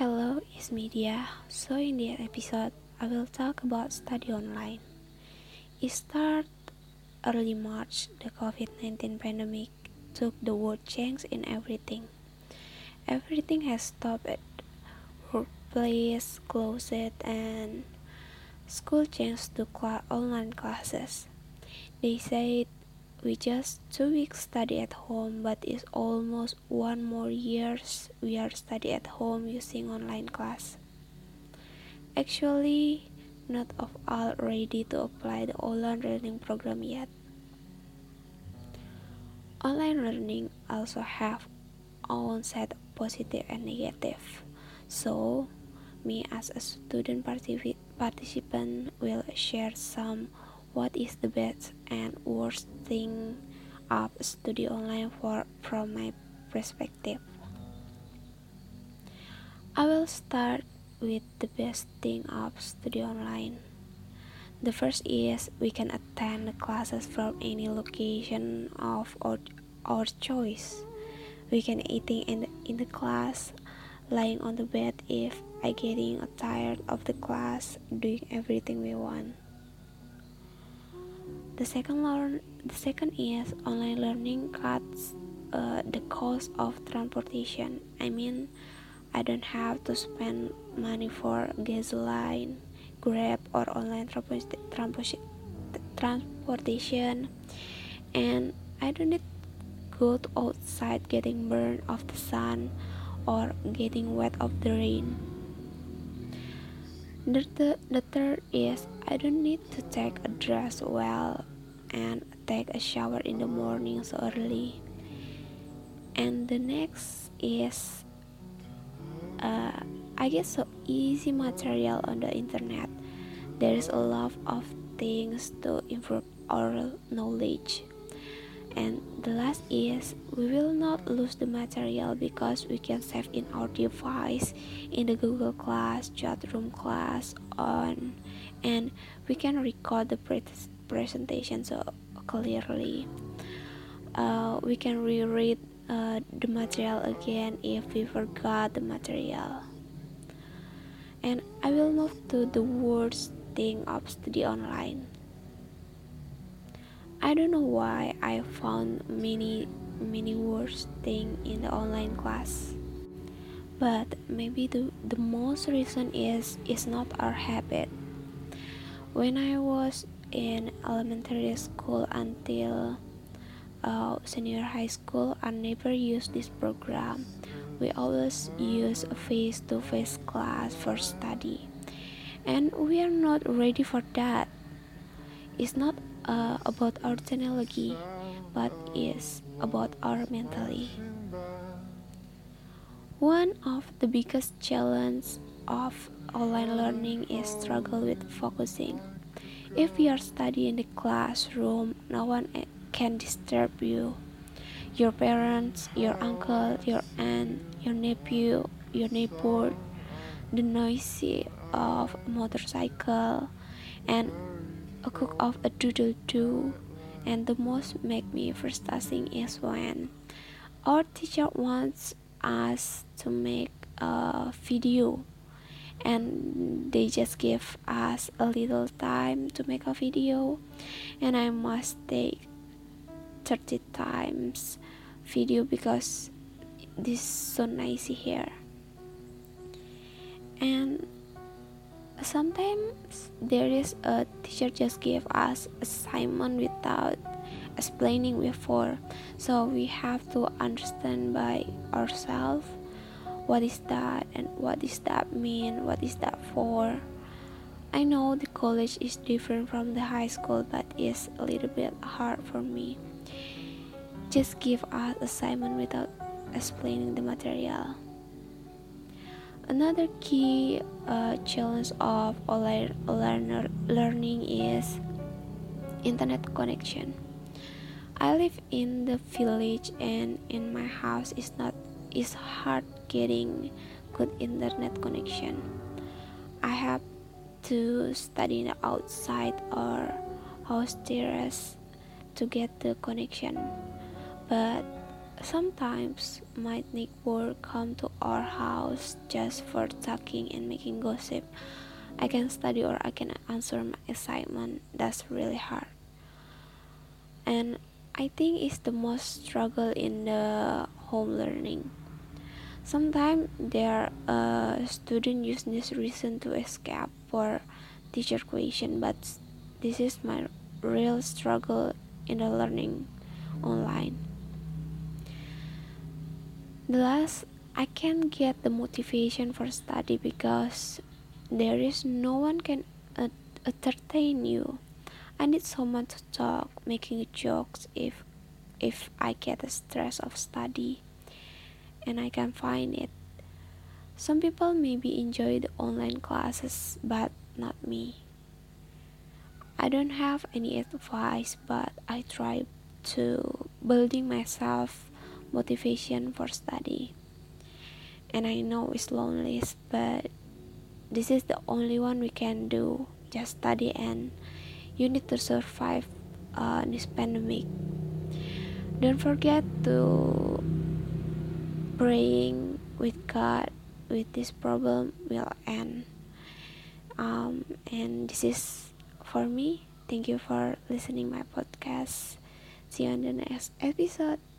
Hello, it's Media. So in this episode, I will talk about study online. It started early March. The COVID-19 pandemic took the world change in everything. Everything has stopped. at Workplace closed and school changed to cl- online classes. They said we just two weeks study at home, but it's almost one more years we are study at home using online class. Actually, not of all ready to apply the online learning program yet. Online learning also have own set positive and negative. So, me as a student participant will share some what is the best and worst thing of study online for from my perspective. I will start with the best thing of study online. The first is we can attend the classes from any location of our, our choice. We can eating in the, in the class, lying on the bed if I getting tired of the class, doing everything we want. The second learn the second is online learning cuts uh, the cost of transportation. I mean, I don't have to spend money for gasoline, Grab, or online transportation, and I don't need go to outside getting burned of the sun or getting wet of the rain. The, th- the third is I don't need to take a dress well and take a shower in the morning so early. And the next is uh, I get so easy material on the internet. There is a lot of things to improve our knowledge and the last is we will not lose the material because we can save in our device in the google class chat room class on and we can record the presentation so clearly. Uh, we can reread uh, the material again if we forgot the material. And I will move to the worst thing of study online. I don't know why I found many many worst thing in the online class. But maybe the, the most reason is is not our habit. When I was in elementary school until uh, senior high school, I never used this program. We always use a face-to-face class for study, and we are not ready for that. It's not uh, about our technology, but is about our mentally. One of the biggest challenges of online learning is struggle with focusing. If you are studying in the classroom, no one can disturb you. Your parents, your uncle, your aunt, your nephew, your neighbor, the noisy of motorcycle, and a cook of a doodle doo. And the most make me frustrating is when our teacher wants us to make a video and they just give us a little time to make a video and I must take 30 times video because this is so noisy here and sometimes there is a teacher just give us assignment without explaining before. So we have to understand by ourselves what is that and what does that mean what is that for. I know the college is different from the high school but it's a little bit hard for me. Just give us assignment without explaining the material another key uh, challenge of online learning is internet connection i live in the village and in my house is not is hard getting good internet connection. I have to study outside or house terrace to get the connection. But sometimes my neighbor come to our house just for talking and making gossip. I can study or I can answer my assignment. That's really hard. And I think it's the most struggle in the home learning. Sometimes there uh, student use this reason to escape for teacher question, but this is my real struggle in the learning online. The last, I can't get the motivation for study because there is no one can entertain you. I need someone to talk, making jokes if if I get the stress of study, and I can find it. Some people maybe enjoy the online classes, but not me. I don't have any advice, but I try to building myself motivation for study. And I know it's lonely, but this is the only one we can do. Just study and you need to survive uh, this pandemic. Don't forget to praying with God with this problem will end. Um, and this is for me. Thank you for listening my podcast. See you on the next episode.